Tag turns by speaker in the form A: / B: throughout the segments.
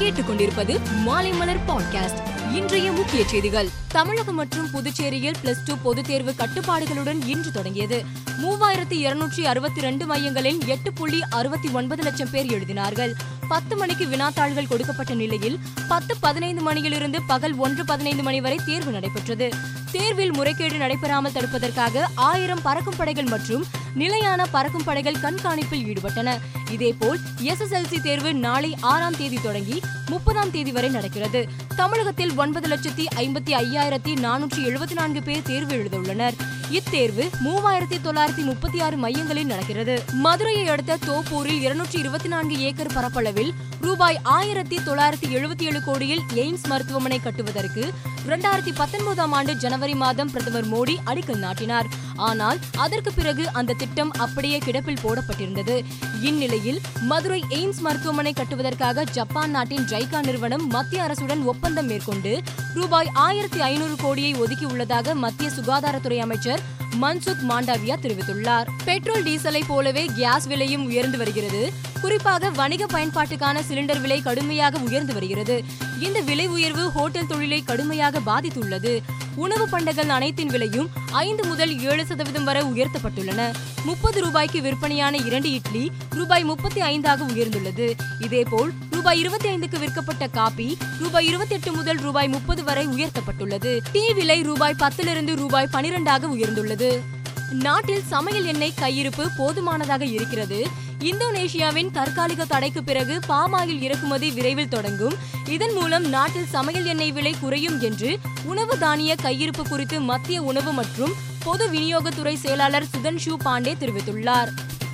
A: கேட்டுக்கொண்டிருப்பது மாலை மலர் பாட்காஸ்ட் இன்றைய முக்கிய செய்திகள். தமிழகம் மற்றும் புதுச்சேரியில் பிளஸ் டூ பொதுத் தேர்வு கட்டுப்பாடுகளுடன் இன்று தொடங்கியது. மூவாயிரத்தி இருநூற்றி அறுபத்தி ரெண்டு மையங்களில் எட்டு புள்ளி அறுபத்தி ஒன்பது லட்சம் பேர் எழுதினார்கள். பத்து மணிக்கு வினாத்தாள்கள் கொடுக்கப்பட்ட நிலையில் பத்து பதினைந்து மணியிலிருந்து பகல் ஒன்று பதினைந்து மணி வரை தேர்வு நடைபெற்றது. தேர்வில் முறைகேடு நடைபெறாமல் தடுப்பதற்காக ஆயிரம் பறக்கும் படைகள் மற்றும் நிலையான பறக்கும் படைகள் கண்காணிப்பில் ஈடுபட்டன. இதேபோல் எஸ்எஸ்எல்சி தேர்வு நாளை ஆறாம் தேதி தொடங்கி முப்பதாம் தேதி வரை நடக்கிறது. தமிழகத்தில் ஒன்பது லட்சத்தி ஐம்பத்தி ஐயாயிரத்தி நானூற்றி எழுபத்தி நான்கு பேர் தேர்வு எழுதவுள்ளனர். இத்தேர்வு மூவாயிரத்தி தொள்ளாயிரத்தி முப்பத்தி ஆறு மையங்களில் நடக்கிறது. மதுரையை அடுத்த தோப்பூரில் இருநூற்றி இருபத்தி நான்கு ஏக்கர் பரப்பளவில் ரூபாய் ஆயிரத்தி தொள்ளாயிரத்தி எழுபத்தி ஏழு கோடியில் எய்ம்ஸ் மருத்துவமனை கட்டுவதற்கு இரண்டாயிரத்தி பத்தொன்பதாம் ஆண்டு ஜனவரி மாதம் பிரதமர் மோடி அடிக்கல் நாட்டினார். ஆனால் அதற்கு பிறகு அந்த திட்டம் அப்படியே கிடப்பில் போடப்பட்டிருந்தது. இந்நிலையில் மதுரை எய்ம்ஸ் மருத்துவமனை கட்டுவதற்காக ஜப்பான் நாட்டின் ஜைகா நிறுவனம் மத்திய அரசுடன் ஒப்பந்தம் மேற்கொண்டு ரூபாய் ஆயிரத்தி ஐநூறு கோடியை ஒதுக்கியுள்ளதாக மத்திய சுகாதாரத்துறை அமைச்சர் மன்சுக் மாண்டவியா தெரிவித்துள்ளார். பெட்ரோல் டீசலை போலவே கேஸ் விலையும் உயர்ந்து வருகிறது. குறிப்பாக வணிக பயன்பாட்டுக்கான சிலிண்டர் விலை கடுமையாக உயர்ந்து வருகிறது. இந்த விலை உயர்வு ஹோட்டல் தொழிலை கடுமையாக பாதித்துள்ளது. உணவு பண்டங்கள் அனைத்தின் விலையும் ஐந்து முதல் ஏழு சதவீதம் வரை உயர்த்தப்பட்டுள்ளன. முப்பது ரூபாய்க்கு விற்பனையான இரண்டு இட்லி ரூபாய் முப்பத்தி ஐந்தாக உயர்ந்துள்ளது. இதேபோல் ரூபாய் இருபத்தி ஐந்துக்கு விற்கப்பட்ட காபி ரூபாய் இருபத்தி எட்டு முதல் ரூபாய் முப்பது வரை உயர்த்தப்பட்டுள்ளது. டீ விலை ரூபாய் பத்திலிருந்து ரூபாய் பனிரெண்டாக உயர்ந்துள்ளது. நாட்டில் சமையல் எண்ணெய் கையிருப்பு போதுமானதாக இருக்கிறது. இந்தோனேஷியாவின் தற்காலிக தடைக்கு பிறகு பாமாயில் இறக்குமதி விரைவில் தொடங்கும். இதன் மூலம் நாட்டில் சமையல் எண்ணெய் விலை குறையும் என்று உணவு தானிய கையிருப்பு குறித்து மத்திய உணவு மற்றும் பொது விநியோகத்துறை செயலாளர் சுதன்ஷு பாண்டே தெரிவித்துள்ளார்.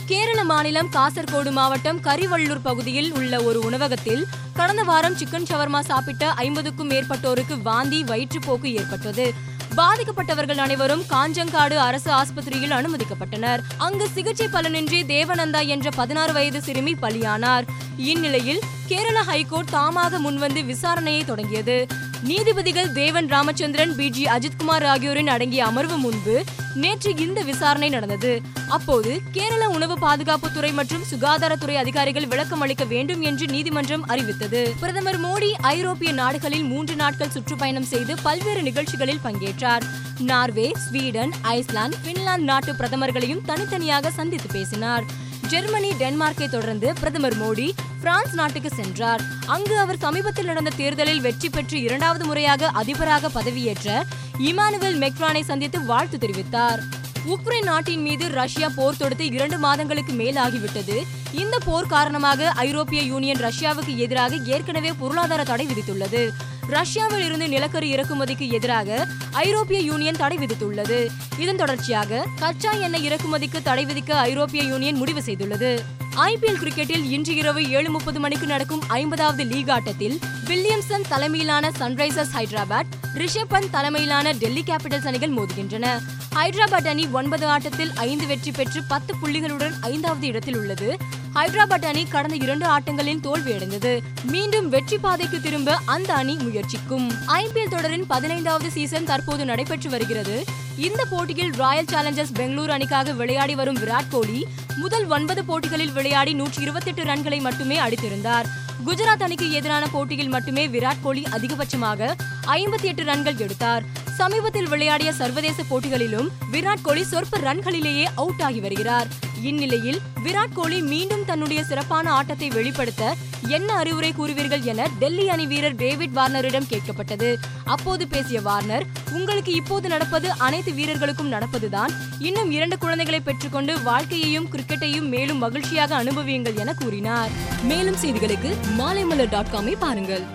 A: கேரள மாநிலம் காசர்கோடு மாவட்டம் கரிவள்ளூர் பகுதியில் உள்ள ஒரு உணவகத்தில் கடந்த வாரம் சிக்கன் ஷவர்மா சாப்பிட்ட ஐம்பதுக்கும் மேற்பட்டோருக்கு வாந்தி வயிற்றுப்போக்கு ஏற்பட்டது. பாதிக்கப்பட்டவர்கள் அனைவரும் காஞ்சங்காடு அரசு ஆஸ்பத்திரியில் அனுமதிக்கப்பட்டனர். அங்கு சிகிச்சை பலனின்றி தேவநந்தா என்ற பதினாறு வயது சிறுமி பலியானார். இந்நிலையில் கேரள ஹைகோர்ட் தாமாக முன்வந்து விசாரணையை தொடங்கியது. நீதிபதிகள் தேவன் ராமச்சந்திரன் பி ஜி அஜித்குமார் ஆகியோரின் அடங்கிய அமர்வு முன்பு நேற்று இந்த விசாரணை நடந்தது. அப்போது கேரள உணவு பாதுகாப்புத்துறை மற்றும் சுகாதாரத்துறை அதிகாரிகள் விளக்கம் அளிக்க வேண்டும் என்று நீதிமன்றம் அறிவித்தது. பிரதமர் மோடி ஐரோப்பிய நாடுகளில் மூன்று நாட்கள் சுற்றுப்பயணம் செய்து பல்வேறு நிகழ்ச்சிகளில் பங்கேற்றார். நார்வே ஸ்வீடன் ஐஸ்லாந்து பின்லாந்து நாட்டு பிரதமர்களையும் தனித்தனியாக சந்தித்து பேசினார். ஜெர்மனி டென்மார்க்கை தொடர்ந்து பிரதமர் மோடி பிரான்ஸ் நாட்டுக்கு சென்றார். அங்கு அவர் சமீபத்தில் நடந்த தேர்தலில் வெற்றி பெற்று இரண்டாவது முறையாக அதிபராக பதவியேற்ற இமானுவேல் மெக்ரானை சந்தித்து வாழ்த்து தெரிவித்தார். உக்ரைன் நாட்டின் மீது ரஷ்யா போர் தொடுத்து இரண்டு மாதங்களுக்கு மேல் ஆகிவிட்டது இந்த போர் காரணமாக ஐரோப்பிய யூனியன் ரஷ்யாவுக்கு எதிராக ஏற்கனவே பொருளாதார தடை விதித்துள்ளது. ரஷ்யாவில் இருந்து நிலக்கரி இறக்குமதிக்கு எதிராக ஐரோப்பிய யூனியன் தடை விதித்துள்ளது. இதன் தொடர்ச்சியாக கச்சா எண்ணெய் இறக்குமதிக்கு தடை விதிக்க ஐரோப்பிய யூனியன் முடிவு செய்துள்ளது. ஐபிஎல் கிரிக்கெட்டில் இன்று இரவு ஏழு முப்பது மணிக்கு நடக்கும் ஐம்பதாவது லீக் ஆட்டத்தில் வில்லியம்சன் தலைமையிலான சன்ரைசர்ஸ் ஹைதராபாத் ரிஷப் பந்த் தலைமையிலான டெல்லி கேபிட்டல்ஸ் அணிகள் மோதுகின்றன. ஹைதராபாத் அணி ஒன்பது ஆட்டத்தில் ஐந்து வெற்றி பெற்று பத்து புள்ளிகளுடன் ஐந்தாவது இடத்தில் உள்ளது. ஹைதராபாத் அணி கடந்த இரண்டு ஆட்டங்களில் தோல்வியடைந்தது மீண்டும் வெற்றி பாதைக்கு திரும்ப அந்த அணி முயற்சிக்கும். ஐபிஎல் தொடரின் பதினைந்தாவது சீசன் தற்போது நடைபெற்று வருகிறது. இந்த போட்டியில் ராயல் சேலஞ்சர்ஸ் பெங்களூரு அணிக்காக விளையாடி வரும் விராட் கோலி முதல் ஒன்பது போட்டிகளில் விளையாடி நூற்றி இருபத்தி எட்டு ரன்களை மட்டுமே அடித்திருந்தார். குஜராத் அணிக்கு எதிரான போட்டியில் மட்டுமே விராட் கோலி அதிகபட்சமாக ஐம்பத்தி எட்டு ரன்கள் எடுத்தார். சமீபத்தில் விளையாடிய சர்வதேச போட்டிகளிலும் விராட் கோலி சொற்ப ரன்களிலேயே அவுட் ஆகி வருகிறார். இந்நிலையில் விராட் கோலி மீண்டும் தன்னுடைய சிறப்பான ஆட்டத்தை வெளிப்படுத்த என்ன அறிவுரை கூறுவீர்கள் என டெல்லி அணி வீரர் டேவிட் வார்னரிடம் கேட்கப்பட்டது. அப்போது பேசிய வார்னர் உங்களுக்கு இப்போது நடப்பது அனைத்து வீரர்களுக்கும் நடப்பதுதான். இன்னும் இரண்டு குழந்தைகளை பெற்றுக்கொண்டு வாழ்க்கையையும் கிரிக்கெட்டையும் மேலும் மகிழ்ச்சியாக அனுபவியுங்கள் என கூறினார். மேலும் செய்திகளுக்கு மாலைமலர் டாட் காமை பாருங்கள்.